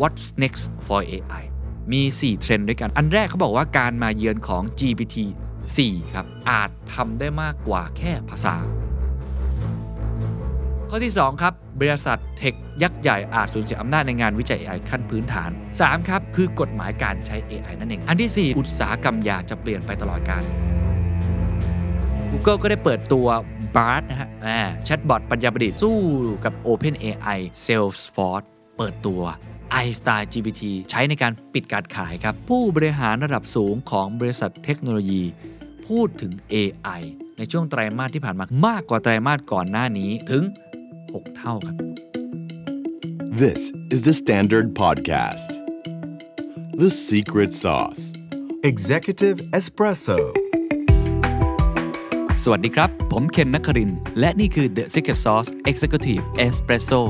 What's next for AI มี 4 เทรนด์ด้วยกัน อันแรกเขาบอกว่าการมาเยือนของ GPT 4 ครับ อาจทำได้มากกว่าแค่ภาษา ข้อที่ 2 ครับ บริษัทเทคยักษ์ใหญ่อาจสูญเสียอำนาจในงานวิจัย AI ขั้นพื้นฐาน 3 ครับ คือกฎหมายการใช้ AI นั่นเอง อันที่ 4 อุตสาหกรรมยาจะเปลี่ยนไปตลอดกาล Google ก็ได้เปิดตัว Bard นะฮะแชทบอทปัญญาประดิษฐ์สู้กับ OpenAI Salesforce เปิดตัว iStar GPT ใช้ในการปิดการขายครับ ผู้บริหารระดับสูงของบริษัทเทคโนโลยี พูดถึง AI ในช่วงไตรมาสที่ผ่านมามากกว่าไตรมาสก่อนหน้านี้ถึง 6 เท่าครับ This is the Standard Podcast. The secret sauce. Executive Espresso. สวัสดีครับ ผมเคนนักครินทร์และนี่คือ The Secret Sauce Executive Espresso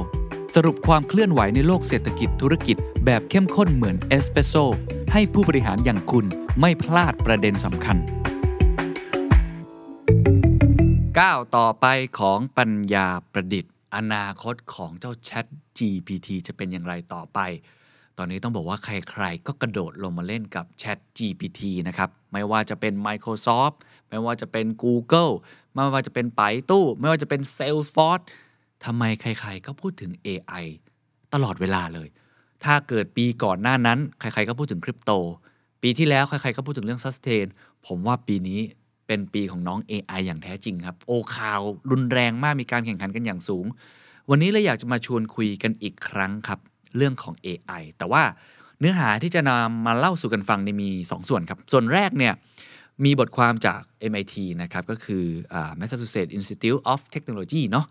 สรุปความเคลื่อนไหวในโลกเศรษฐกิจธุรกิจ แบบเข้มข้นเหมือนเอสเปรสโซให้ผู้บริหารอย่างคุณไม่พลาดประเด็นสำคัญ ก้าวต่อไปของปัญญาประดิษฐ์ อนาคตของเจ้า Chat GPT จะเป็นอย่างไรต่อไป ตอนนี้ต้องบอกว่าใครๆ ก็กระโดดลงมาเล่นกับ Chat GPT นะครับ ไม่ว่าจะเป็น Microsoft ไม่ว่าจะเป็น Google ไม่ว่าจะเป็นไปตู้ ไม่ว่าจะเป็น Salesforce ทำไมใคร ๆ ก็พูดถึง AI ตลอดเวลาเลย ถ้าเกิดปีก่อนหน้านั้น ใคร ๆ ก็พูดถึงคริปโต ปีที่แล้ว ใคร ๆ ก็พูดถึงเรื่อง sustain ผมว่าปีนี้เป็นปีของน้อง AI อย่างแท้จริงครับ โอคาวรุนแรงมากมีการแข่งขันกันอย่างสูง วันนี้เลยอยากจะมาชวนคุยกันอีกครั้งครับ เรื่องของ AI แต่ว่าเนื้อหาที่จะนำมาเล่าสู่กันฟังในมี 2 ส่วนครับ ส่วนแรกเนี่ยมีบทความจาก MIT นะครับ ก็คือ Massachusetts Institute of Technology เนาะ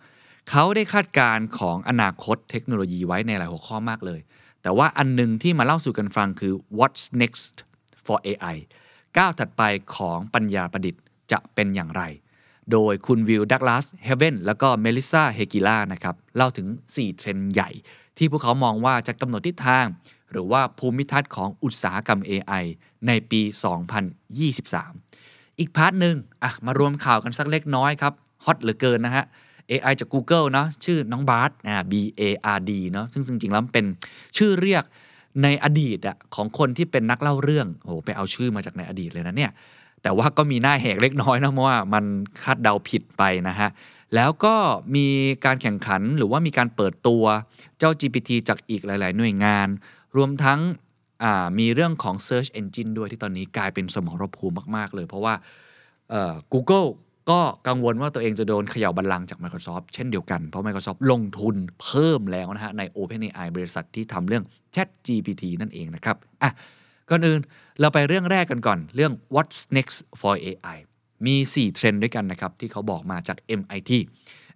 เขาได้คาดการณ์ของอนาคตเทคโนโลยีไว้ในหลายหัวข้อมากเลย แต่ว่าอันหนึงที่มาเล่าสู่กันฟังคือ what's next for AI ก้าวถัดไปของปัญญาประดิษฐ์จะเป็นอย่างไร โดยคุณ Will Douglas Heaven แล้วก็ Melissa Heikkilä นะครับ เล่าถึง 4 เทรนด์ใหญ่ ที่พวกเขามองว่าจะกำหนดทิศทาง หรือว่าภูมิทัศน์ของอุตสาหกรรม AI ในปี 2023 อีก part หนึ่งอะมารวมข่าวกันสักเล็กน้อยครับฮอตเหลือเกินนะฮะ AI จาก Google เนาะชื่อน้อง Bard อ่า B A R D เนาะซึ่งจริงๆแล้วเป็นชื่อเรียกในอดีตอะของคนที่เป็นนักเล่าเรื่องโอ้โหไปเอาชื่อมาจากในอดีตเลยนะเนี่ยแต่ว่าก็มีหน้าแหกเล็กน้อยนะเพราะว่ามันคาดเดาผิดไปนะฮะแล้วก็มีการแข่งขันหรือว่ามีการเปิดตัวเจ้า GPT จากอีกหลาย ๆ หน่วยงาน รวมทั้งมีเรื่องของ Search Engine ด้วยที่ตอนนี้กลายเป็นสมรภูมิมาก ๆ เลย เพราะว่า Google ก็กังวลว่าตัวเองจะโดนเขย่าบัลลังก์จาก Microsoft เช่นเดียวกัน เพราะ Microsoft ลงทุนเพิ่มแล้วนะฮะ ใน OpenAI บริษัทที่ทำเรื่อง Chat GPT นั่นเองนะครับ อะ ก่อนอื่นเราไปเรื่องแรกกันก่อนเรื่อง what's next for AI มี 4 เทรนด์ด้วยกันนะครับ ที่เขาบอกมาจาก MIT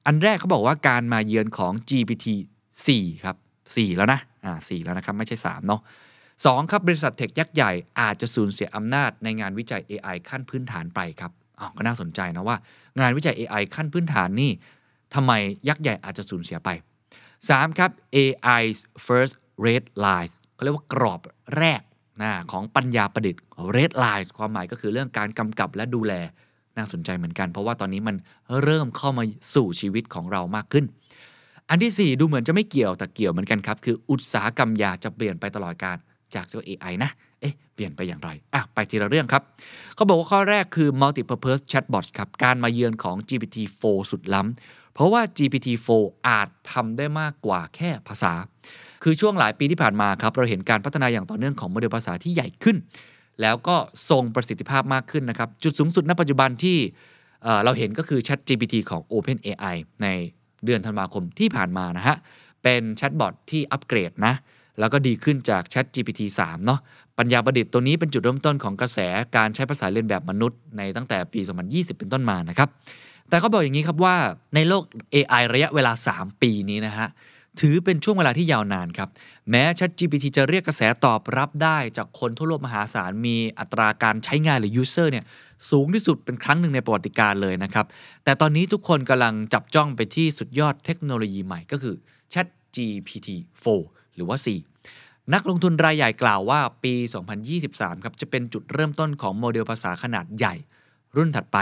อันแรกเขาบอกว่าการมาเยือนของ GPT 4 ครับ 4 แล้วนะ อ่า 4 แล้วนะครับ ไม่ใช่ 3 เนาะสองครับบริษัทเทคยักษ์ใหญ่อาจจะสูญเสียอำนาจในงานวิจัย AI ขั้นพื้นฐานไปครับ อ๋อก็น่าสนใจนะว่า งานวิจัย AI ขั้นพื้นฐานนี่ทำไมยักษ์ใหญ่อาจจะสูญเสียไป 3 ครับ AI's first red lines เขาเรียกว่ากรอบแรกนะของปัญญาประดิษฐ์ red line ความหมายก็คือเรื่องการกำกับและดูแลน่าสนใจเหมือนกัน เพราะว่าตอนนี้มันเริ่มเข้ามาสู่ชีวิตของเรามากขึ้น อันที่ 4 ดูเหมือนจะไม่เกี่ยวแต่เกี่ยวเหมือนกันครับ คืออุตสาหกรรมยาจะเปลี่ยนไปตลอดการจากเจ้า AI นะ เอ๊ะเปลี่ยนไปอย่างไรอะไปทีละเรื่องครับเขาบอกว่าข้อแรกคือ multi-purpose chatbot ครับ การมาเยือนของ GPT-4 สุดล้ำ เพราะว่า GPT-4 อาจทำได้มากกว่าแค่ภาษา คือช่วงหลายปีที่ผ่านมาครับ เราเห็นการพัฒนาอย่างต่อเนื่องของโมเดลภาษาที่ใหญ่ขึ้น แล้วก็ทรงประสิทธิภาพมากขึ้นนะครับ จุดสูงสุดณปัจจุบันที่เเราเห็นก็คือ Chat GPT ของ OpenAI ในเดือนธันวาคมที่ผ่านมานะฮะ เป็นแชทบอทที่อัปเกรดนะ แล้วก็ดีขึ้นจาก Chat GPT 3 เนาะปัญญาประดิษฐ์ตัวนี้เป็นจุดเริ่มต้นของกระแสการใช้ภาษาเรียนแบบมนุษย์ในตั้งแต่ปี 2020 เป็นต้นมานะครับ แต่เขาบอกอย่างนี้ครับว่าในโลก AI ระยะเวลา 3 ปีนี้นะฮะถือเป็นช่วงเวลาที่ยาวนานครับ แม้ ChatGPT จะเรียกกระแสตอบรับได้จากคนทั่วโลกมหาศาล มีอัตราการใช้งานหรือ user เนี่ยสูงที่สุดเป็นครั้งหนึ่งในประวัติการเลยนะครับ แต่ตอนนี้ทุกคนกำลังจับจ้องไปที่สุดยอดเทคโนโลยีใหม่ก็คือ ChatGPT 4 หรือว่า 4 นักลงทุนรายใหญ่กล่าวว่าปี 2023 ครับจะเป็นจุดเริ่มต้นของโมเดลภาษาขนาดใหญ่ รุ่นถัดไป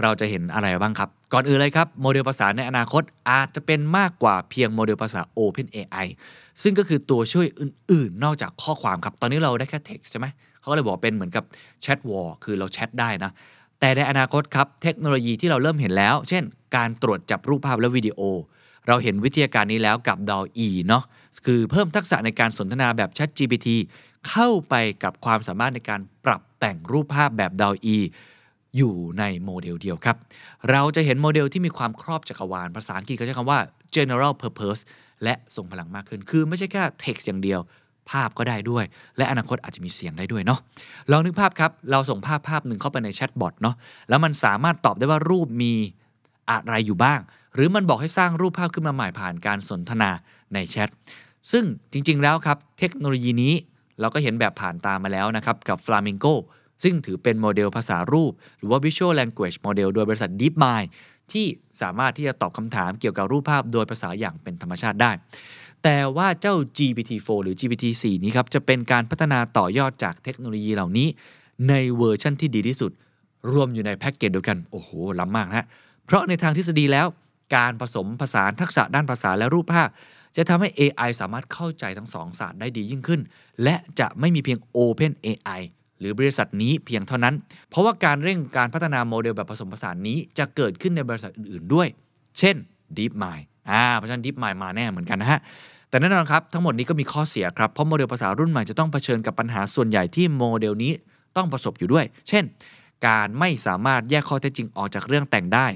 เราจะเห็นอะไรบ้างครับ ก่อนอื่นเลยครับโมเดลภาษาในอนาคตอาจจะเป็นมากกว่าเพียงโมเดลภาษา OpenAI ซึ่งก็คือตัวช่วยอื่น ๆ นอกจากข้อความครับตอนนี้เราได้แค่ text ใช่ไหมเขาก็เลยบอกเป็นเหมือนกับแชทวอลคือเราแชทได้นะแต่ในอนาคตครับเทคโนโลยีที่เราเริ่มเห็นแล้ว เช่น การตรวจจับรูปภาพและวิดีโอ เราเห็นวิทยาการนี้แล้วกับ DALL-E เนาะคือเพิ่มทักษะในการสนทนาแบบ Chat GPT เข้าไปกับความสามารถในการปรับแต่งรูปภาพแบบ DALL-E อยู่ในโมเดลเดียวครับ เราจะเห็นโมเดลที่มีความครอบจักรวาล ภาษาอังกฤษเขาใช้คำว่า general purpose และทรงพลังมากขึ้น คือไม่ใช่แค่ text อย่างเดียว ภาพก็ได้ด้วย และอนาคตอาจจะมีเสียงได้ด้วยเนาะ ลองนึกภาพครับ เราส่งภาพภาพหนึ่งเข้าไปในแชทบอทเนาะ แล้วมันสามารถตอบได้ว่ารูปมีอะไรอยู่บ้าง หรือมันบอกให้สร้างรูปภาพขึ้นมาใหม่ผ่านการสนทนาในแชท ซึ่งจริงๆแล้วครับ เทคโนโลยีนี้เราก็เห็นแบบผ่านตามาแล้วนะครับ กับ Flamingo ซึ่งถือเป็นโมเดลภาษารูป หรือว่า Visual Language Model โดยบริษัท DeepMind ที่สามารถที่จะตอบคำถามเกี่ยวกับรูปภาพโดยภาษาอย่างเป็นธรรมชาติได้ แต่ว่าเจ้า GPT-4 หรือ GPT-4 นี้ครับ จะเป็นการพัฒนาต่อยอดจากเทคโนโลยีเหล่านี้ ในเวอร์ชั่นที่ดีที่สุด รวมอยู่ในแพ็กเกจเดียวกัน โอ้โห ล้ำมากนะ เพราะในทางทฤษฎีแล้ว การผสมผสานทักษะด้านภาษาและรูปภาพ จะทำให้ AI สามารถเข้าใจทั้งสองศาสตร์ได้ดียิ่งขึ้น และจะไม่มีเพียง Open AI หรือบริษัทนี้เพียงเท่านั้น เพราะว่าการเร่งการพัฒนาโมเดลแบบผสมผสานนี้จะเกิดขึ้นในบริษัทอื่น ๆ ด้วย เช่น DeepMind อ่า เพราะฉะนั้น DeepMind มาแน่เหมือนกันนะฮะ แต่แน่นอนครับ ทั้งหมดนี้ก็มีข้อเสียครับ เพราะโมเดลภาษารุ่นใหม่จะต้องเผชิญกับปัญหาส่วนใหญ่ที่โมเดลนี้ต้องประสบอยู่ด้วย เช่น การไม่สามารถแยกข้อเท็จจริงออกจากเรื่องแต่งได้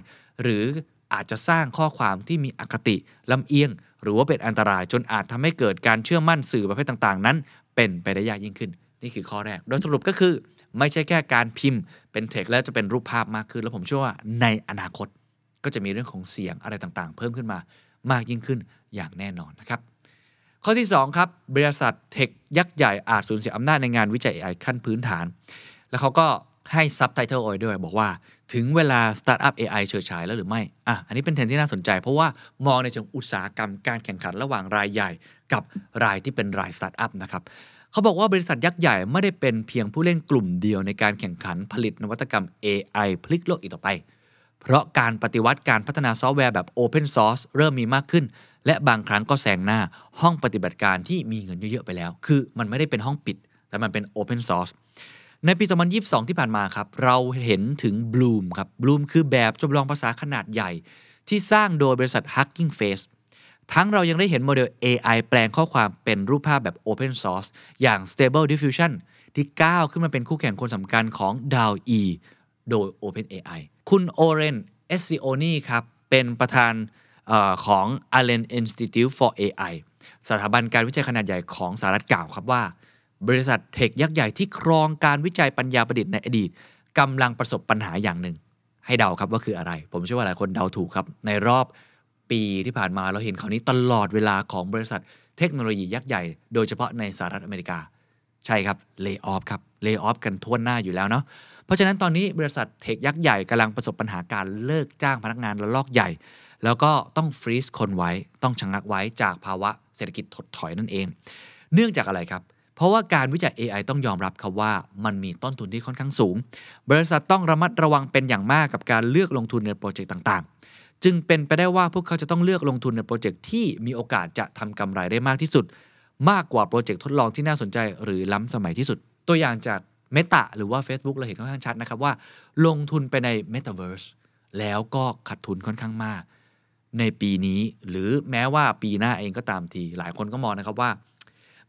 หรือ อาจจะสร้างข้อความที่มีอคติลำเอียง หรือว่าเป็นอันตรายจนอาจทำให้เกิดการเชื่อมั่นสื่อประเภทต่างๆ นั้น เป็นไปได้ยากยิ่งขึ้น นี่คือข้อแรก โดยสรุปก็คือ ไม่ใช่แค่การพิมพ์ เป็นเท็กซ์แล้วจะเป็นรูปภาพมากขึ้น แล้วผมเชื่อว่าในอนาคต ก็จะมีเรื่องของเสียงอะไรต่างๆ เพิ่มขึ้นมามากยิ่งขึ้นอย่างแน่นอนนะครับข้อที่ 2 ครับ บริษัท tech ยักษ์ใหญ่อาจสูญเสียอำนาจในงานวิจัย AI ขั้นพื้นฐาน แล้วเขาก็ ให้ซับไตเติลเอาไว้ด้วยบอกว่าถึงเวลาสตาร์ทอัพ AI เฉิดฉายแล้วหรือไม่ อะ อันนี้เป็นเทรนด์ที่น่าสนใจ เพราะว่ามองในเชิงอุตสาหกรรมการแข่งขันระหว่างรายใหญ่ กับรายที่เป็นรายสตาร์ทอัพนะครับเขาบอกว่าบริษัทยักษ์ใหญ่ไม่ได้เป็นเพียงผู้เล่นกลุ่มเดียวในการแข่งขันผลิตนวัตกรรม AI พลิกโลกอีกต่อไป เพราะการปฏิวัติการพัฒนาซอฟต์แวร์แบบ Open Source เริ่มมีมากขึ้น และบางครั้งก็แซงหน้าห้องปฏิบัติการที่มีเงินเยอะๆไปแล้ว คือมันไม่ได้เป็นห้องปิด แต่มันเป็น Open Source ในปี 2022 ที่ผ่านมาครับ เราเห็นถึง Bloom ครับ Bloom คือแบบจำลองภาษาขนาดใหญ่ ที่สร้างโดยบริษัท Hugging Face ทั้งเรายังได้เห็นโมเดล AI แปลงข้อความเป็นรูปภาพแบบ Open Source อย่าง Stable Diffusion ที่ก้าวขึ้นมาเป็นคู่แข่งคนสำคัญของ DALL-E โดย OpenAI คุณ Oren Etzioni ครับ เป็นประธานออของ Allen Institute for AI สถาบันการวิจัยขนาดใหญ่ของสหรัฐกล่าวครับว่า บริษัท tech ยักษ์ใหญ่ที่ครองการวิจัยปัญญาประดิษฐ์ในอดีตกำลังประสบปัญหาอย่างหนึ่ง ให้เดาครับว่าคืออะไร ผมเชื่อว่าหลายคนเดาถูกครับ ในรอบปีที่ผ่านมาเราเห็นข่าวนี้ตลอดเวลาของบริษัทเทคโนโลยียักษ์ใหญ่ โดยเฉพาะในสหรัฐอเมริกา ใช่ครับlayoff ครับ layoff กันทั่วหน้าอยู่แล้วเนาะเพราะฉะนั้นตอนนี้บริษัท tech ยักษ์ใหญ่กำลังประสบปัญหาการเลิกจ้างพนักงานระลอกใหญ่ แล้วก็ต้อง freeze คนไว้ต้องชะงักไว้จากภาวะเศรษฐกิจถดถอยนั่นเอง เนื่องจากอะไรครับ เพราะว่าการวิจัย AI ต้องยอมรับครับว่ามันมีต้นทุนที่ค่อนข้างสูง บริษัทต้องระมัดระวังเป็นอย่างมากกับการเลือกลงทุนในโปรเจกต์ต่างๆ จึงเป็นไปได้ว่าพวกเขาจะต้องเลือกลงทุนในโปรเจกต์ที่มีโอกาสจะทำกำไรได้มากที่สุด มากกว่าโปรเจกต์ทดลองที่น่าสนใจหรือล้ำสมัยที่สุด ตัวอย่างจาก Meta หรือว่า Facebook เราเห็นค่อนข้างชัดนะครับว่า ลงทุนไปใน Metaverse แล้วก็ขาดทุนค่อนข้างมาก ในปีนี้หรือแม้ว่าปีหน้าเองก็ตามที หลายคนก็มองนะครับว่า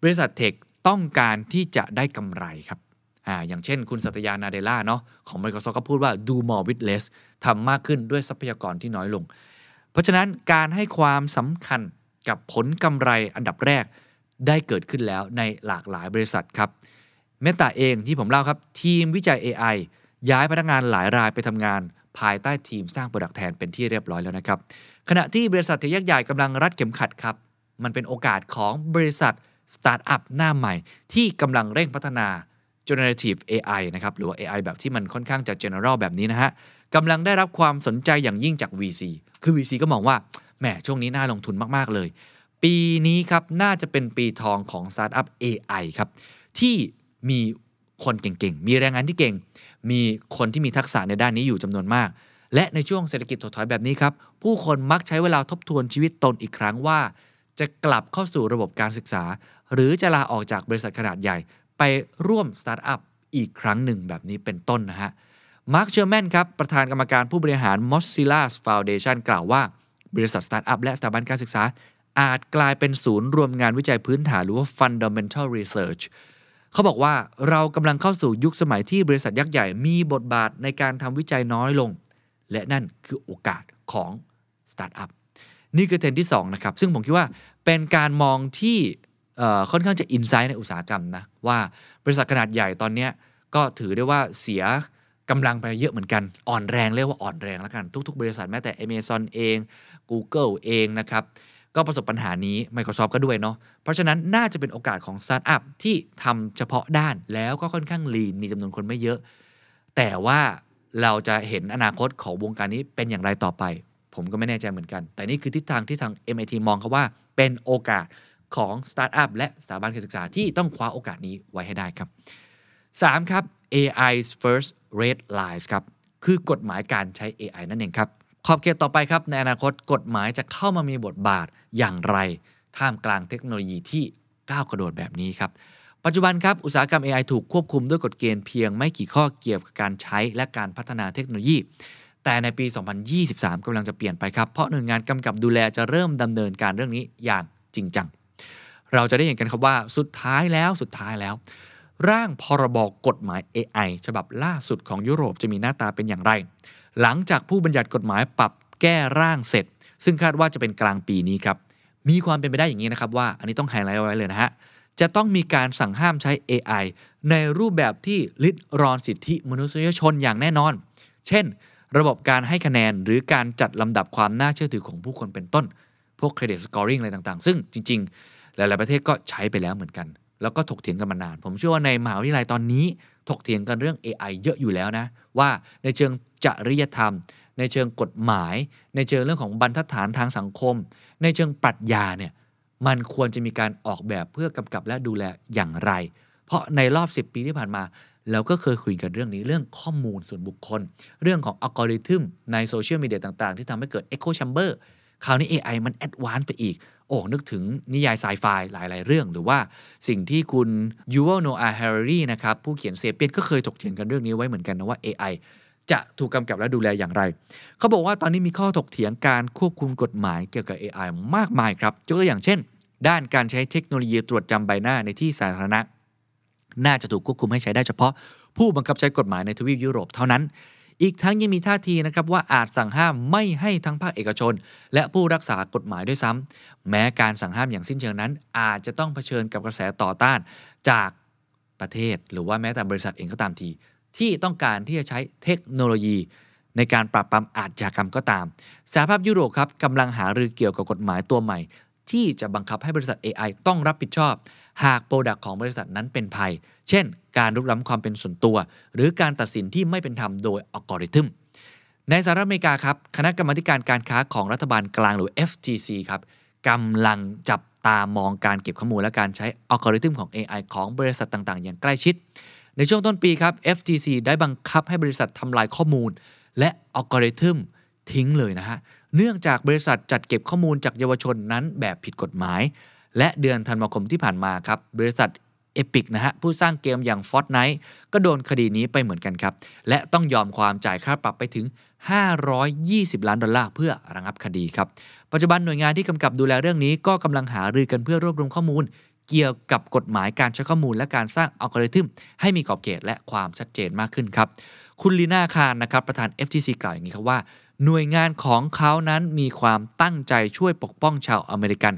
บริษัทเทค ต้องการที่จะได้กำไรครับอ่าอย่างเช่นคุณสัตยานาเดล่าเนาะของ Microsoft ก็พูดว่า do more with less ทำมากขึ้นด้วยทรัพยากรที่น้อยลง เพราะฉะนั้นการให้ความสำคัญกับผลกำไรอันดับแรกได้เกิดขึ้นแล้วในหลากหลายบริษัทครับ Meta เองที่ผมเล่าครับ ทีมวิจัย AI ย้ายพนักงานหลายรายไปทำงาน ภายใต้ทีมสร้าง product แทนเป็นที่เรียบร้อยแล้วนะครับ ขณะที่บริษัทยักษ์ใหญ่กำลังรัดเข็มขัดครับ มันเป็นโอกาสของบริษัท สตาร์ทอัพหน้าใหม่ ที่กำลังเร่งพัฒนา generative AI นะครับหรือว่า AI แบบที่มันค่อนข้างจะ general แบบนี้นะฮะกำลังได้รับความสนใจอย่างยิ่งจาก VC คือ VC ก็มองว่าแหมช่วงนี้น่าลงทุนมากๆเลย ปีนี้ครับน่าจะเป็นปีทองของสตาร์ทอัพ AI ครับที่มีคนเก่งๆ มีแรงงานที่เก่ง มีคนที่มีทักษะในด้านนี้อยู่จำนวนมาก และในช่วงเศรษฐกิจถดถอยแบบนี้ครับ ผู้คนมักใช้เวลาทบทวนชีวิตตนอีกครั้งว่า จะกลับเข้าสู่ระบบการศึกษา หรือจะลาออกจากบริษัทขนาดใหญ่ ไปร่วมสตาร์ทอัพอีกครั้งหนึ่งแบบนี้เป็นต้นนะฮะ Mark Surman ครับ ประธานกรรมการผู้บริหาร Mozilla Foundation กล่าวว่า บริษัทสตาร์ทอัพและสถาบันการศึกษา อาจกลายเป็นศูนย์รวมงานวิจัยพื้นฐานหรือว่า fundamental research เขาบอกว่าเรากำลังเข้าสู่ยุคสมัยที่บริษัทยักษ์ใหญ่มีบทบาทในการทำวิจัยน้อยลง และนั่นคือโอกาสของสตาร์ทอัพ นี่คือเทรนด์ที่2นะครับซึ่งผมคิดว่าเป็นการมองที่ค่อนข้างจะ insight ในอุตสาหกรรมนะว่าบริษัทขนาดใหญ่ตอนนี้ก็ถือได้ว่าเสียกำลังไปเยอะเหมือนกัน อ่อนแรงเรียกว่าอ่อนแรงแล้วกัน ทุก ๆ บริษัทแม้แต่ Amazon เอง Google เองนะครับ ก็ประสบปัญหานี้ Microsoft ก็ด้วยเนาะเพราะฉะนั้นน่าจะเป็นโอกาสของสตาร์ทอัพที่ทำเฉพาะด้านแล้วก็ค่อนข้าง lean มีจำนวนคนไม่เยอะ แต่ว่าเราจะเห็นอนาคตของวงการนี้เป็นอย่างไรต่อไป ผมก็ไม่แน่ใจเหมือนกัน แต่นี่คือทิศทางที่ทาง MIT มองเขาว่าเป็นโอกาสของสตาร์ทอัพและสถาบันการศึกษาที่ต้องคว้าโอกาสนี้ไว้ให้ได้ครับ 3. ครับ AI's first red lines ครับ คือกฎหมายการใช้ AI นั่นเองครับขอบเขตต่อไปครับ ในอนาคตกฎหมายจะเข้ามามีบทบาทอย่างไร ท่ามกลางเทคโนโลยีที่ก้าวกระโดดแบบนี้ครับ ปัจจุบันครับ อุตสาหกรรม AI ถูกควบคุมด้วยกฎเกณฑ์เพียงไม่กี่ข้อเกี่ยวกับการใช้และการพัฒนาเทคโนโลยี แต่ในปี 2023กำลังจะเปลี่ยนไปครับ เพราะหน่วยงานกำกับดูแลจะเริ่มดำเนินการเรื่องนี้อย่างจริงจัง เราจะได้เห็นกันครับว่าสุดท้ายแล้วสุดท้ายแล้ว ร่างพรบกฎหมาย AI ฉบับล่าสุดของยุโรปจะมีหน้าตาเป็นอย่างไร หลังจากผู้บัญญัติกฎหมายปรับแก้ร่างเสร็จ ซึ่งคาดว่าจะเป็นกลางปีนี้ครับมีความเป็นไปได้อย่างนี้นะครับว่าอันนี้ต้องไฮไลท์ไว้เลยนะฮะจะต้องมีการสั่งห้ามใช้ AI ในรูปแบบที่ลิดรอนสิทธิมนุษยชนอย่างแน่นอน เช่น ระบบการให้คะแนนหรือการจัดลำดับความน่าเชื่อถือของผู้คนเป็นต้น พวกเครดิตสกอริงอะไรต่างๆ ซึ่งจริง ๆ หลายๆประเทศก็ใช้ไปแล้วเหมือนกัน แล้วก็ถกเถียงกันมานาน ผมเชื่อว่าในมหาวิทยาลัยตอนนี้ ถกเถียงกันเรื่อง AI เยอะอยู่แล้วนะ ว่าในเชิงจริยธรรม ในเชิงกฎหมาย ในเชิงเรื่องของบรรทัดฐานทางสังคม ในเชิงปรัชญาเนี่ยมันควรจะมีการออกแบบเพื่อกำกับและดูแลอย่างไร เพราะในรอบ 10 ปีที่ผ่านมา เราก็เคยคุยกันเรื่องนี้เรื่องข้อมูลส่วนบุคคล เรื่องของอัลกอริทึมในโซเชียลมีเดียต่างๆ ที่ทำให้เกิด Echo Chamber คราวนี้ AI มัน advance ไปอีก โอ้นึกถึงนิยายไซไฟหลาย ๆ เรื่อง หรือว่าสิ่งที่คุณยูว ัลโนอา ห์ แฮ รารีนะครับ ผู้เขียน Sapiens ก็เคยถกเถียงกันเรื่องนี้ไว้เหมือนกันนะว่า AI จะถูกกำกับและดูแลอย่างไร เขาบอกว่าตอนนี้มีข้อถกเถียงการควบคุมกฎหมายเกี่ยวกับ AI มากมายครับยกตัวอย่างเช่น ด้านการใช้เทคโนโลยีตรวจจำใบหน้าในที่สาธารณะ น่าจะถูกควบคุมให้ใช้ได้เฉพาะ ผู้บังคับใช้กฎหมายในทวีปยุโรปเท่านั้น อีกทั้งยังมีท่าทีนะครับว่าอาจสั่งห้ามไม่ให้ทั้งภาคเอกชน และผู้รักษากฎหมายด้วยซ้ำแม้การสั่งห้ามอย่างสิ้นเชิงนั้น อาจจะต้องเผชิญกับกระแสต่อต้านจากประเทศ หรือว่าแม้แต่บริษัทเองก็ตามที ที่ต้องการที่จะใช้เทคโนโลยีในการปราบปรามอาชญากรรมก็ตาม สหภาพยุโรปครับกำลังหารือเกี่ยวกับกฎหมายตัวใหม่ ที่จะบังคับให้บริษัท AI ต้องรับผิดชอบ หาก product ของบริษัทนั้นเป็นภัย เช่น การรุกล้ำความเป็นส่วนตัว หรือการตัดสินที่ไม่เป็นธรรมโดยอัลกอริทึม ในสหรัฐอเมริกาครับ คณะกรรมการการค้าของรัฐบาลกลางหรือ FTC ครับกำลังจับตามองการเก็บข้อมูลและการใช้อัลกอริทึมของ AI ของบริษัทต่างๆ อย่างใกล้ชิด ในช่วงต้นปีครับ FTC ได้บังคับให้บริษัททำลายข้อมูล และอัลกอริทึมทิ้งเลยนะฮะ เนื่องจากบริษัทจัดเก็บข้อมูลจากเยาวชนนั้นแบบผิดกฎหมาย และเดือนธันวาคมที่ผ่านมาครับบริษัท Epic นะฮะผู้สร้างเกมอย่าง Fortnite ก็โดนคดีนี้ไปเหมือนกันครับ และต้องยอมความจ่ายค่าปรับไปถึง 520 ล้านดอลลาร์เพื่อระงับคดีครับ ปัจจุบันหน่วยงานที่กำกับดูแลเรื่องนี้ก็กำลังหารือกันเพื่อรวบรวมข้อมูล เกี่ยวกับกฎหมายการใช้ข้อมูล และการสร้างอัลกอริทึมให้มีขอบเขตและความชัดเจนมากขึ้นครับ คุณลีน่าคารนะครับประธาน FTC กล่าวอย่างนี้ครับว่า หน่วยงานของเขานั้นมีความตั้งใจช่วยปกป้องชาวอเมริกัน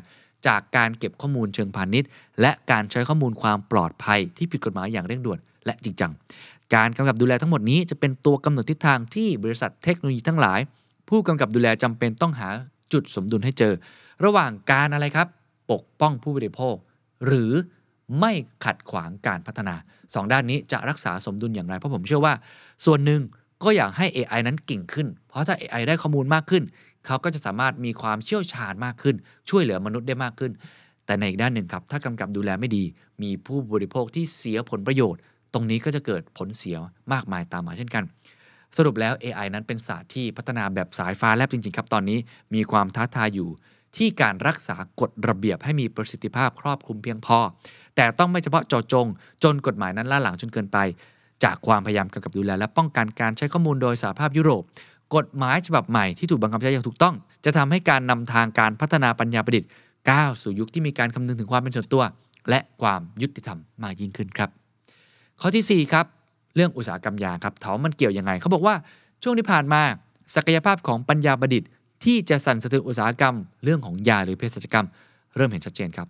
จากการเก็บข้อมูลเชิงพาณิชย์ และการใช้ข้อมูลความปลอดภัยที่ผิดกฎหมายอย่างเร่งด่วนและจริงจัง การกำกับดูแลทั้งหมดนี้จะเป็นตัวกำหนดทิศทางที่บริษัทเทคโนโลยีทั้งหลาย ผู้กำกับดูแลจำเป็นต้องหาจุดสมดุลให้เจอ ระหว่างการอะไรครับ ปกป้องผู้บริโภค หรือไม่ขัดขวางการพัฒนาสองด้านนี้จะรักษาสมดุลอย่างไร เพราะผมเชื่อว่า ส่วนหนึ่ง ก็อยากให้ AI นั้นเก่งขึ้น เพราะถ้า AI ได้ข้อมูลมากขึ้น เขาก็จะสามารถมีความเชี่ยวชาญมากขึ้น ช่วยเหลือมนุษย์ได้มากขึ้น แต่ในอีกด้านหนึ่งครับ ถ้ากำกับดูแลไม่ดี มีผู้บริโภคที่เสียผลประโยชน์ ตรงนี้ก็จะเกิดผลเสียมากมายตามมาเช่นกัน สรุปแล้ว AI นั้นเป็นศาสตร์ที่พัฒนาแบบสายฟ้าแลบจริงๆครับ ตอนนี้มีความท้าทายอยู่ที่การรักษากฎระเบียบให้มีประสิทธิภาพครอบคลุมเพียงพอ แต่ต้องไม่เฉพาะเจาะจง จนกฎหมายนั้นล่าหลังจนเกินไป จากความพยายามกำกับดูแล และป้องกันการใช้ข้อมูลโดยสหภาพยุโรป กฎหมายฉบับใหม่ที่ถูกบังคับใช้อย่างถูกต้อง จะทำให้การนำทางการพัฒนาปัญญาประดิษฐ์ก้าวสู่ยุคที่มีการคำนึงถึงความเป็นส่วนตัว และความยุติธรรมมากยิ่งขึ้นครับ ข้อทีสี่4ครับเรื่องอุตสาหกรรมยาครับถามว่ามันเกี่ยวยังไงเขาบอกว่าช่วงที่ผ่านมาศักยภาพของปัญญาประดิษฐ์ที่จะสั่นสะเทือนอุตสาหกรรม เรื่องของยาหรือเภสัชกรรม เริ่มเห็นชัดเจนครับ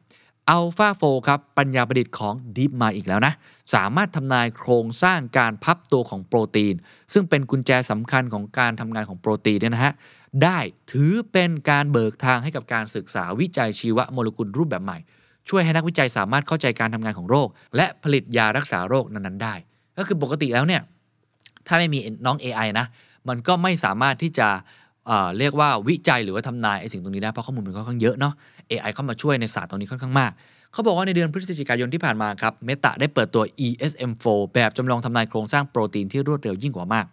อัลฟาโฟครับปัญญาประดิษฐ์ของ Deep มาอีกแล้วนะ สามารถทำนายโครงสร้างการพับตัวของโปรตีน ซึ่งเป็นกุญแจสำคัญของการทำงานของโปรตีนเนี่ยนะฮะได้ถือเป็นการเบิกทางให้กับการศึกษาวิจัยชีวโมเลกุลรูปแบบใหม่ ช่วยให้นักวิจัยสามารถเข้าใจการทำงานของโรค และผลิตยารักษาโรคนั้นๆได้ ก็คือปกติแล้วเนี่ยถ้าไม่มีน้อง AI นะมันก็ไม่สามารถที่จะเเรียกว่าวิจัยหรือว่าทำนายไอ้สิ่งตรงนี้ได้เพราะข้อมูลมันค่อนข้างเยอะเนาะ AI เข้ามาช่วยในศาสตร์ตรงนี้ค่อนข้างมาก เขาบอกว่าในเดือนพฤศจิกายนที่ผ่านมาครับ เมตาได้เปิดตัว ESM4 แบบจำลองทำนายโครงสร้างโปรตีนที่รวดเร็วยิ่งกว่ามาก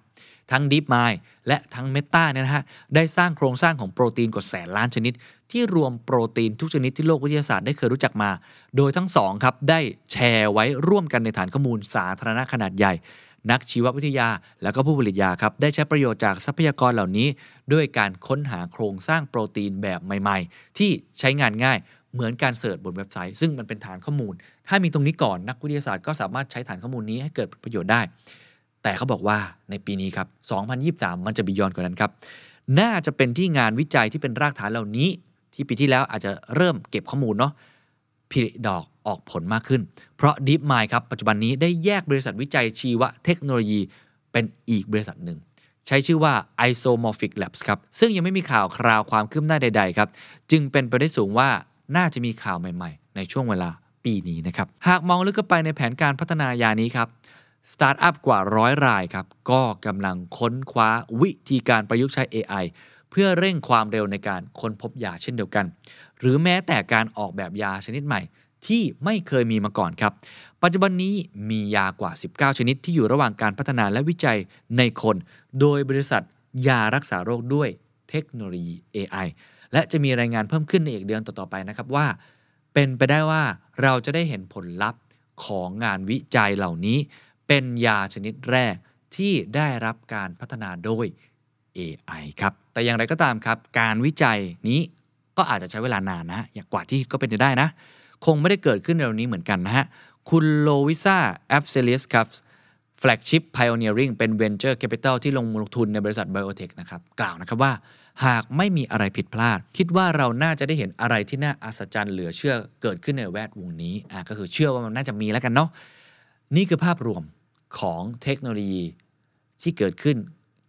ทั้ง DeepMind และทั้ง Meta เนี่ยนะฮะ ได้สร้างโครงสร้างของโปรตีนกว่าแสนล้านชนิด ที่รวมโปรตีนทุกชนิดที่โลกวิทยาศาสตร์ได้เคยรู้จักมา โดยทั้งสองครับได้แชร์ไว้ร่วมกันในฐานข้อมูลสาธารณะขนาดใหญ่ นักชีววิทยา และก็ผู้ผลิตยาครับได้ใช้ประโยชน์จากทรัพยากรเหล่านี้ ด้วยการค้นหาโครงสร้างโปรตีนแบบใหม่ ๆ ที่ใช้งานง่ายเหมือนการเสิร์ชบนเว็บไซต์ ซึ่งมันเป็นฐานข้อมูล ถ้ามีตรงนี้ก่อนนักวิทยาศาสตร์ก็สามารถใช้ฐานข้อมูลนี้ให้เกิดประโยชน์ได้ แต่เขาบอกว่าในปีนี้ครับ 2023 มันจะบียอนกว่านั้นครับ น่าจะเป็นที่งานวิจัยที่เป็นรากฐานเหล่านี้ ที่ปีที่แล้วอาจจะเริ่มเก็บข้อมูลเนาะ ผลิดอกออกผลมากขึ้น เพราะ DeepMind ครับปัจจุบันนี้ได้แยกบริษัทวิจัยชีวเทคโนโลยีเป็นอีกบริษัทหนึ่ง ใช้ชื่อว่า Isomorphic Labs ครับ ซึ่งยังไม่มีข่าวคราวความคืบหน้าใด ๆ ครับ จึงเป็นไปได้สูงว่าน่าจะมีข่าวใหม่ๆ ในช่วงเวลาปีนี้นะครับ หากมองลึกเข้าไปในแผนการพัฒนายานี้ครับสตาร์ทอัพกว่าร้อยรายครับ ก็กำลังค้นคว้าวิธีการประยุกต์ใช้ AI เพื่อเร่งความเร็วในการค้นพบยาเช่นเดียวกัน หรือแม้แต่การออกแบบยาชนิดใหม่ที่ไม่เคยมีมาก่อนครับ ปัจจุบันนี้มียากว่า 19 ชนิดที่อยู่ระหว่างการพัฒนาและวิจัยในคน โดยบริษัทยารักษาโรคด้วยเทคโนโลยี AI และจะมีรายงานเพิ่มขึ้นในอีกเดือนต่อๆไปนะครับว่า เป็นไปได้ว่าเราจะได้เห็นผลลัพธ์ของงานวิจัยเหล่านี้ เป็นยาชนิดแรกที่ได้รับการพัฒนาโดย AI ครับ แต่อย่างไรก็ตามครับ การวิจัยนี้ก็อาจจะใช้เวลานานนะ อย่างกว่าที่ก็เป็นไปได้นะ คงไม่ได้เกิดขึ้นเร็วนี้เหมือนกันนะฮะ คุณ Lovisa Afzelius ครับ Flagship Pioneering เป็น Venture Capital ที่ลงทุนในบริษัท Biotech นะครับ กล่าวนะครับว่า หากไม่มีอะไรผิดพลาด คิดว่าเราน่าจะได้เห็นอะไรที่น่าอัศจรรย์เหลือเชื่อเกิดขึ้นในแวดวงนี้อะก็คือเชื่อว่ามันน่าจะมีแล้วกันเนาะนี่คือภาพรวมของเทคโนโลยีที่เกิดขึ้น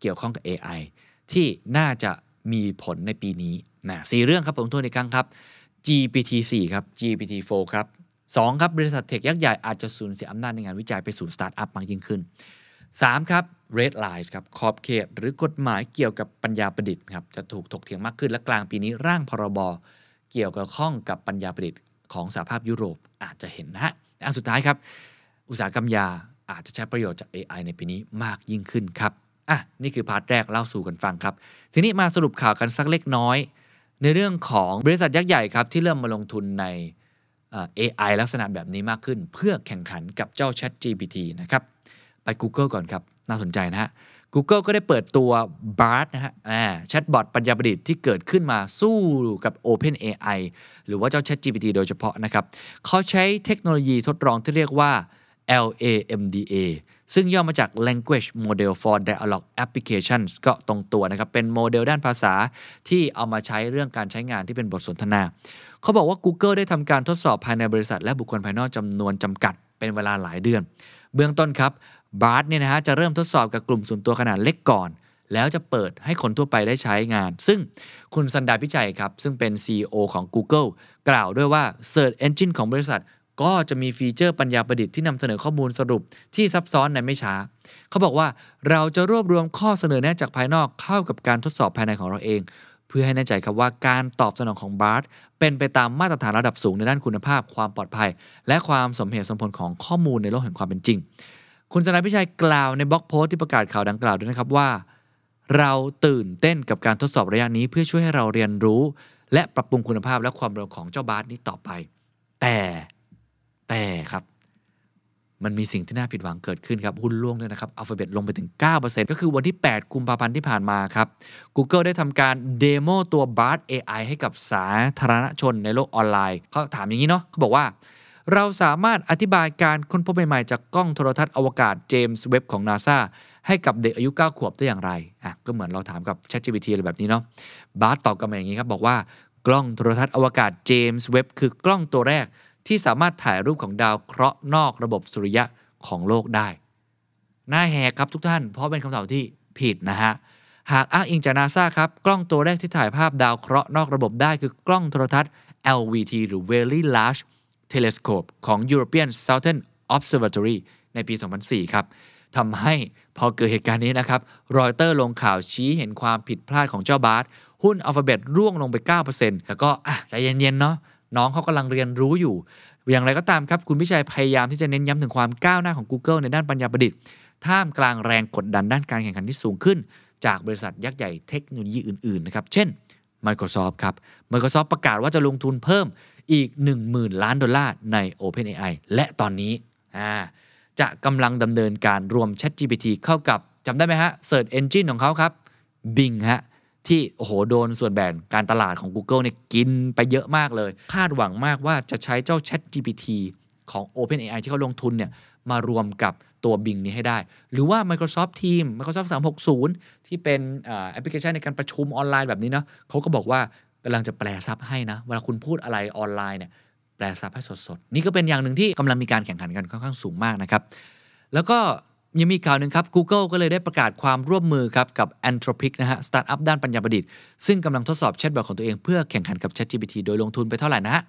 เกี่ยวข้องกับ AI ที่น่าจะมีผลในปีนี้นะสี่เรื่องครับผมทวนอีกครั้งครับ GPT 4ครับ GPT 4ครับ2ครับ บริษัทเทคยักษ์ใหญ่อาจจะสูญเสียอำนาจในงานวิจัยไปสู่สตาร์ทอัพมากยิ่งขึ้น 3 ครับ Red Lines ครับขอบเขต หรือกฎหมายเกี่ยวกับปัญญาประดิษฐ์ครับจะถูกถกเถียงมากขึ้นและกลางปีนี้ร่างพรบเกี่ยวกับข้องกับปัญญาประดิษฐ์ของสหภาพยุโรปอาจจะเห็นนะฮะและอันสุดท้ายครับ อุตสาหกรรมยาอาจจะใช้ประโยชน์จาก AI ในปีนี้มากยิ่งขึ้นครับ อะนี่คือพาร์ทแรกเล่าสู่กันฟังครับ ทีนี้มาสรุปข่าวกันสักเล็กน้อย ในเรื่องของบริษัทยักษ์ใหญ่ครับที่เริ่มมาลงทุนในเอ่อ AI ลักษณะแบบนี้มากขึ้น เพื่อแข่งขันกับเจ้า Chat GPT นะครับ ไป Google ก่อนครับ น่าสนใจนะฮะ Google ก็ได้เปิดตัว Bard นะฮะอ่าแชทบอทปัญญาประดิษฐ์ที่เกิดขึ้นมาสู้กับ OpenAI หรือว่าเจ้า Chat GPT โดยเฉพาะนะครับเขาใช้เทคโนโลยีทดลองที่เรียกว่า LAMDA ซึ่งย่อมาจาก Language Model for Dialogue Applications ก็ตรงตัวนะครับ เป็นโมเดลด้านภาษาที่เอามาใช้เรื่องการใช้งานที่เป็นบทสนทนา เขาบอกว่า Google ได้ทำการทดสอบภายในบริษัท และบุคคลภายนอกจำนวนจำกัดเป็นเวลาหลายเดือน เบื้องต้นครับ Bard เนี่ยนะฮะจะเริ่มทดสอบกับกลุ่มส่วนตัวขนาดเล็กก่อนแล้วจะเปิดให้คนทั่วไปได้ใช้งาน ซึ่งคุณ Sundar Pichai ครับ ซึ่งเป็น CEO ของ Google กล่าวด้วยว่า Search Engine ของบริษัท ก็จะมีฟีเจอร์ปัญญาประดิษฐ์ที่นำเสนอข้อมูลสรุปที่ซับซ้อนในไม่ช้า เขาบอกว่าเราจะรวบรวมข้อเสนอแนะจากภายนอกเข้ากับการทดสอบภายในของเราเอง เพื่อให้แน่ใจครับว่าการตอบสนองของ Bardเป็นไปตามมาตรฐานระดับสูงในด้านคุณภาพ ความปลอดภัย และความสมเหตุสมผลของข้อมูลในโลกแห่งความเป็นจริง คุณสนายพิชัยกล่าวในบล็อกโพสต์ที่ประกาศข่าวดังกล่าวด้วยนะครับว่า เราตื่นเต้นกับการทดสอบระยะนี้ เพื่อช่วยให้เราเรียนรู้ และปรับปรุงคุณภาพและความเร็วของเจ้าบาสนี้ต่อไป แต่ แต่ครับ มันมีสิ่งที่น่าผิดหวังเกิดขึ้นครับ หุ้นล่วงด้วยนะครับอัลฟาเบตลงไปถึง 9%ก็คือวันที่ 8 กุมภาพันธ์ที่ผ่านมาครับ Google ได้ทำการเดโมตัว BART AI ให้กับสาธารณชนในโลกออนไลน์ เขาถามอย่างนี้เนาะเขาบอกว่าเราสามารถอธิบายการค้นพบใหม่ๆ จากกล้องโทรทัศน์อวกาศเจมส์เว็บของ NASA ให้กับเด็กอายุ 9 ขวบได้อย่างไร อะ ก็เหมือนเราถามกับ ChatGPT อะไรแบบนี้เนาะ บาร์ตอบกลับมาอย่างนี้ครับ บอกว่ากล้องโทรทัศน์อวกาศเจมส์เว็บคือกล้องตัวแรก ที่สามารถถ่ายรูปของดาวเคราะห์นอกระบบสุริยะของโลกได้น่าแหกครับทุกท่าน เพราะเป็นคำตอบที่ผิดนะฮะ หากอ้างอิงจากนาซาครับ กล้องตัวแรกที่ถ่ายภาพดาวเคราะห์นอกระบบได้คือกล้องโทรทัศน์ LVT หรือ Very Large Telescope ของ European Southern Observatory ในปี 2004 ครับทำให้พอเกิดเหตุการณ์นี้นะครับ รอยเตอร์ลงข่าวชี้เห็นความผิดพลาดของเจ้าบาสหุ้นอัลฟาเบตร่วงลงไป 9%แต่ก็อะใจเย็นๆเนาะ น้องเขากำลังเรียนรู้อยู่ อย่างไรก็ตามครับ คุณพิชัยพยายามที่จะเน้นย้ำถึงความก้าวหน้าของ Google ในด้านปัญญาประดิษฐ์ ท่ามกลางแรงกดดันด้านการแข่งขันที่สูงขึ้น จากบริษัทยักษ์ใหญ่เทคโนโลยีอื่น ๆ นะครับ เช่น Microsoft ครับ Microsoft ประกาศว่าจะลงทุนเพิ่มอีก 10,000 ล้านดอลลาร์ใน OpenAI และตอนนี้จะกำลังดำเนินการรวม ChatGPT เข้ากับจำได้ไหมฮะ Search Engine ของเขาครับ Bing ฮะ ที่โอ้โหโดนส่วนแบ่งการตลาดของ Google เนี่ยกินไปเยอะมากเลย คาดหวังมากว่าจะใช้เจ้า ChatGPT ของ OpenAI ที่เขาลงทุนเนี่ยมารวมกับตัว Bing นี้ให้ได้ หรือว่า Microsoft Teams Microsoft 360 ที่เป็นแอปพลิเคชันในการประชุมออนไลน์แบบนี้เนาะเขาก็บอกว่ากำลังจะแปลซับให้นะ เวลาคุณพูดอะไรออนไลน์เนี่ยแปลซับให้สดๆ นี่ก็เป็นอย่างหนึ่งที่กำลังมีการแข่งขันกันค่อนข้างสูงมากนะครับ แล้วก็ ยังมีข่าวหนึ่งครับ Google ก็เลยได้ประกาศความร่วมมือครับกับ Anthropic นะฮะ สตาร์ทอัพด้านปัญญาประดิษฐ์ ซึ่งกำลังทดสอบแชทบอทของตัวเองเพื่อแข่งขันกับ ChatGPT โดยลงทุนไปเท่าไหร่นะฮะ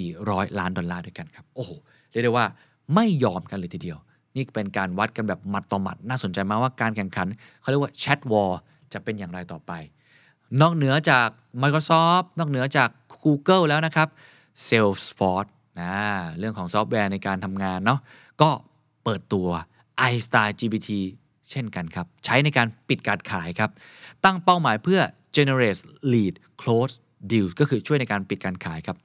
400 ล้านดอลลาร์ด้วยกันครับ โอ้โห เรียกได้ว่าไม่ยอมกันเลยทีเดียว นี่เป็นการวัดกันแบบหมัดต่อหมัด น่าสนใจมากว่าการแข่งขันเขาเรียกว่า Chat War จะเป็นอย่างไรต่อไป นอกเหนือจาก Microsoft นอกเหนือจาก Google แล้วนะครับ Salesforce นะเรื่องของซอฟต์แวร์ในการทำงานเนาะก็เปิดตัว iStyle GPT เช่นกันครับ ใช้ในการปิดการขายครับ ตั้งเป้าหมายเพื่อ generate lead close deals ก็คือช่วยในการปิดการขายครับ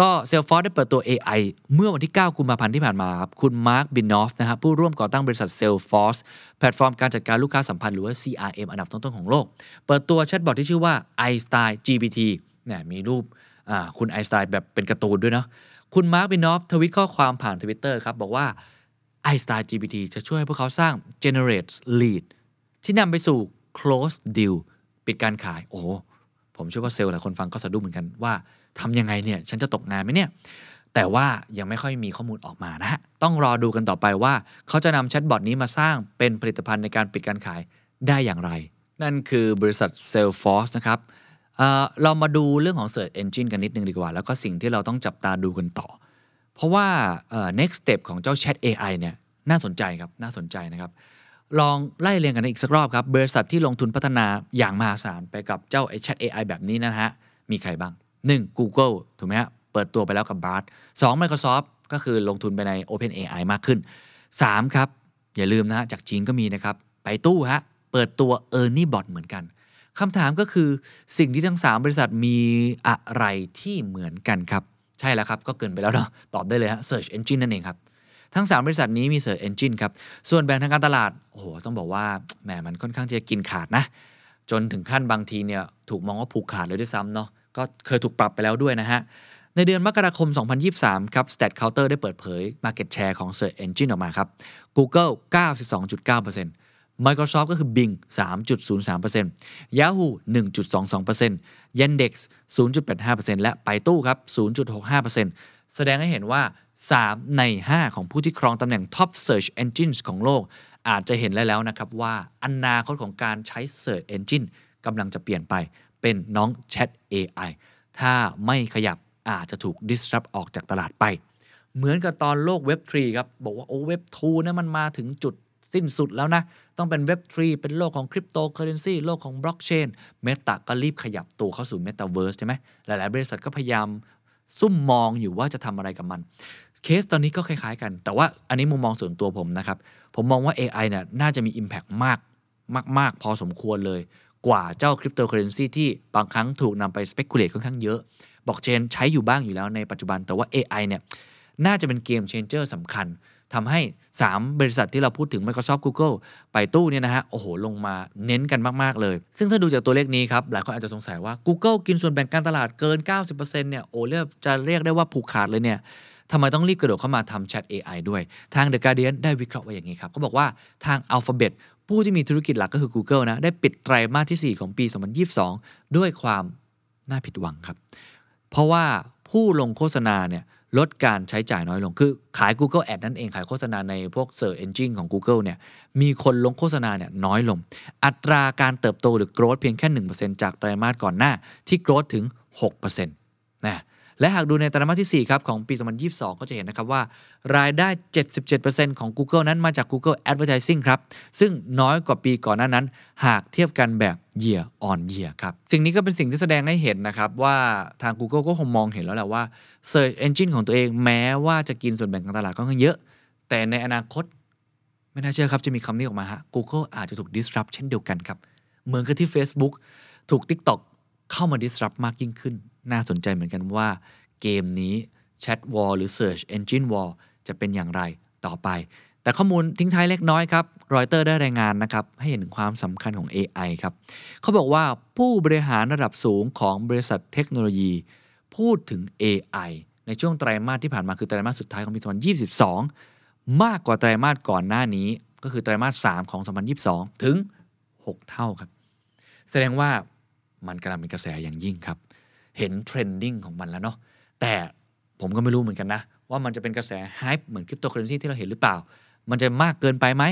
ก็ Salesforce ได้เปิดตัว AI เมื่อวันที่ 9 กุมภาพันธ์ที่ผ่านมาครับ คุณ Marc Benioff นะครับผู้ร่วมก่อตั้งบริษัท Salesforce แพลตฟอร์มการจัดการลูกค้าสัมพันธ์หรือว่า CRM อันดับต้นๆของโลก เปิดตัวแชทบอทที่ชื่อว่า Einstein GPT เนี่ยมีรูปคุณ iStyle แบบเป็นการ์ตูนด้วยเนาะคุณ Marc Benioff ทวิตข้อความผ่าน Twitter ครับบอกว่า iStyle GPT จะช่วยให้พวกเขาสร้าง generate lead ที่นำไปสู่ close deal ปิดการขาย โอ้ผมเชื่อว่าเซลล์หลายคนฟังก็สะดุ้งเหมือนกันว่าทำยังไงเนี่ย ฉันจะตกงานไหมเนี่ย แต่ว่ายังไม่ค่อยมีข้อมูลออกมานะฮะต้องรอดูกันต่อไปว่า เขาจะนำแชทบอทนี้มาสร้างเป็นผลิตภัณฑ์ในการปิดการขายได้อย่างไร นั่นคือบริษัท Salesforce นะครับเเรามาดูเรื่องของ Search Engine กันนิดนึงดีกว่า แล้วก็สิ่งที่เราต้องจับตาดูกันต่อ เพราะว่า next step ของเจ้า Chat AI เนี่ยน่าสนใจครับน่าสนใจนะครับ ลองไล่เรียงกันอีกสักรอบครับ บริษัทที่ลงทุนพัฒนาอย่างมหาศาลไปกับเจ้าไอ้ Chat AI แบบนี้นะฮะ มีใครบ้าง 1. Google ถูกไหมฮะเปิดตัวไปแล้วกับ Bard 2. Microsoft ก็คือลงทุนไปใน Open AI มากขึ้น 3. ครับ อย่าลืมนะฮะจากจีนก็มีนะครับ ไปตู้ฮะเปิดตัว e a r n i e Bot เหมือนกันคำถามก็คือสิ่งที่ทั้ง 3 บริษัทมีอะไรที่เหมือนกันครับ ใช่แล้วครับ ก็เกินไปแล้วเนาะตอบได้เลยฮะ Search Engine นั่นเองครับ ทั้ง 3 บริษัทนี้มี Search Engine ครับ ส่วนแบ่งทางการตลาด โอ้โห ต้องบอกว่าแหมมันค่อนข้างที่จะกินขาดนะ จนถึงขั้นบางทีเนี่ยถูกมองว่าผูกขาดเลยด้วยซ้ำเนาะก็เคยถูกปรับไปแล้วด้วยนะฮะในเดือนมกราคม 2023 ครับ StatCounter ได้เปิดเผย Market Share ของ Search Engine ออกมาครับ Google 92.9% Microsoft ก็คือ Bing 3.03% Yahoo 1.22% Yandex 0.85%และไปตู้ครับ 0.65%แสดงให้เห็นว่า 3 ใน 5 ของผู้ที่ครองตำแหน่ง Top Search Engines ของโลก อาจจะเห็นแล้วนะครับว่าอนาคตของการใช้ Search Engine กำลังจะเปลี่ยนไปเป็นน้อง Chat AI ถ้าไม่ขยับอาจจะถูก disrupt ออกจากตลาดไป เหมือนกับตอนโลกเว็บ3ครับ บอกว่าโอ้เว็บ2นะมันมาถึงจุด สิ้นสุดแล้วนะ ต้องเป็นเว็บ3เป็นโลกของคริปโตเคอเรนซีโลกของบล็อกเชน Meta ก็รีบขยับตัวเข้าสู่เมตาเวิร์สใช่ไหมหลาย ๆ บริษัทก็พยายามซุ่มมองอยู่ว่าจะทำอะไรกับมัน เคสตอนนี้ก็คล้ายๆกัน แต่ว่าอันนี้มุมมองส่วนตัวผมนะครับ ผมมองว่า AI เนี่ยน่าจะมี Impact มากมาก ๆ พอสมควรเลย กว่าเจ้าคริปโตเคอเรนซีที่บางครั้งถูกนำไป speculate ค่อนข้างเยอะบล็อกเชนใช้อยู่บ้างอยู่แล้วในปัจจุบันแต่ว่า AI เนี่ยน่าจะเป็นเกม changer สำคัญ ทำให้ 3 บริษัทที่เราพูดถึง Microsoft Google ไปตู้เนี่ยนะฮะ โอ้โห ลงมาเน้นกันมาก ๆ เลย ซึ่งถ้าดูจากตัวเลขนี้ครับ หลายคนอาจจะสงสัยว่า Google กินส่วนแบ่งการตลาดเกิน 90%เนี่ยโอ้เรียกจะเรียกได้ว่าผูกขาดเลยเนี่ยทำไมต้องรีบกระโดดเข้ามาทำ Chat AI ด้วย ทาง The Guardian ได้วิเคราะห์ไว้อย่างนี้ครับเขาบอกว่าทาง Alphabet ผู้ที่มีธุรกิจหลักก็คือ Google นะ ได้ปิดไตรมาสที่ 4 ของปี 2022 ด้วยความน่าผิดหวังครับ เพราะว่าผู้ลงโฆษณาเนี่ย ลดการใช้จ่ายน้อยลง คือขาย Google Ad นั่นเอง ขายโฆษณาในพวก Search Engine ของ Google เนี่ย มีคนลงโฆษณาเนี่ยน้อยลง อัตราการเติบโตหรือ growth เพียงแค่ 1%จากไตรมาสก่อนหน้าที่ growth ถึง 6%นะ และหากดูในไตรมาสที่ 4 ครับ ของปี 2022 ก็จะเห็นนะครับว่า รายได้ 77%ของ Google นั้นมาจาก Google Advertising ครับ ซึ่งน้อยกว่าปีก่อนหน้านั้น หากเทียบกันแบบ year on year ครับ สิ่งนี้ก็เป็นสิ่งที่แสดงให้เห็นนะครับ ว่าทาง Google ก็คงมองเห็นแล้วแหละว่า Search Engine ของตัวเองแม้ว่าจะกินส่วนแบ่งของตลาดก็ค่อนข้างเยอะ แต่ในอนาคต ไม่น่าเชื่อครับจะมีคำนี้ออกมาฮะ Google อาจจะถูก disrupt เช่นเดียวกันครับเหมือนกับที่ Facebook ถูก TikTok เข้ามา disrupt มากยิ่งขึ้น น่าสนใจเหมือนกันว่าเกมนี้ Chat War หรือ Search Engine War จะเป็นอย่างไรต่อไป แต่ข้อมูลทิ้งท้ายเล็กน้อยครับรอยเตอร์ได้รายงานนะครับให้เห็นถึงความสำคัญของ AI ครับเขาบอกว่าผู้บริหารระดับสูงของบริษัทเทคโนโลยี พูดถึง AI ในช่วงไตรมาสที่ผ่านมาคือไตรมาสสุดท้ายของปี 2022 มากกว่าไตรมาสก่อนหน้านี้ ก็คือไตรมาส 3 ของ 2022 ถึง 6 เท่าครับ แสดงว่ามันกำลังเป็นกระแสอย่างยิ่งครับ เห็น trending ของมันแล้วเนาะแต่ผมก็ไม่รู้เหมือนกันนะ ว่ามันจะเป็นกระแส hype เหมือนคริปโตเคอเรนซีที่เราเห็นหรือเปล่า มันจะมากเกินไปไหม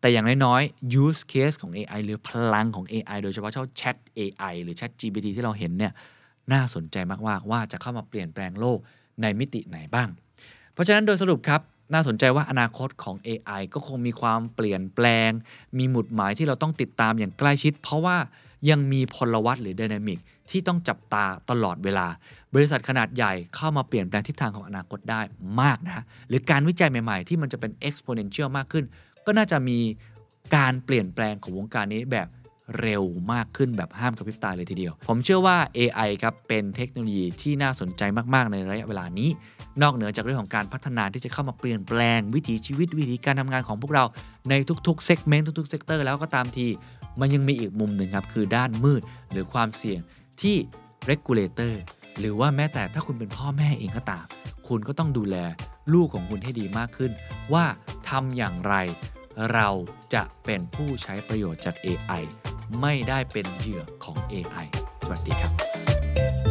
แต่อย่างน้อยๆ use case ของ AI หรือพลังของ AI โดยเฉพาะเจ้า Chat AI หรือ ChatGPT ที่เราเห็นเนี่ยน่าสนใจมากๆว่าจะเข้ามาเปลี่ยนแปลงโลกในมิติไหนบ้าง เพราะฉะนั้นโดยสรุปครับน่าสนใจว่าอนาคตของ AI ก็คงมีความเปลี่ยนแปลง มีหมุดหมายที่เราต้องติดตามอย่างใกล้ชิด เพราะว่ายังมีพลวัตหรือ Dynamic ที่ต้องจับตาตลอดเวลา บริษัทขนาดใหญ่เข้ามาเปลี่ยนแปลงทิศทางของอนาคตได้มากนะ หรือการวิจัยใหม่ๆ ที่มันจะเป็น exponential มากขึ้น ก็น่าจะมีการเปลี่ยนแปลงของวงการนี้แบบเร็วมากขึ้นแบบห้ามกระพริบตาเลยทีเดียว ผมเชื่อว่า AI ครับเป็นเทคโนโลยีที่น่าสนใจมากๆ ในระยะเวลานี้ นอกเหนือจากเรื่องของการพัฒนาที่จะเข้ามาเปลี่ยนแปลง วิถีชีวิตวิธีการทำงานของพวกเราในทุกๆ segment ทุกๆ sector แล้วก็ตามที มันยังมีอีกมุมหนึ่งครับ คือด้านมืดหรือความเสี่ยงที่ regulator หรือว่าแม้แต่ถ้าคุณเป็นพ่อแม่เองก็ตาม คุณก็ต้องดูแลลูกของคุณให้ดีมากขึ้น ว่าทำอย่างไรเราจะเป็นผู้ใช้ประโยชน์จาก AI ไม่ได้เป็นเหยื่อของ AI สวัสดีครับ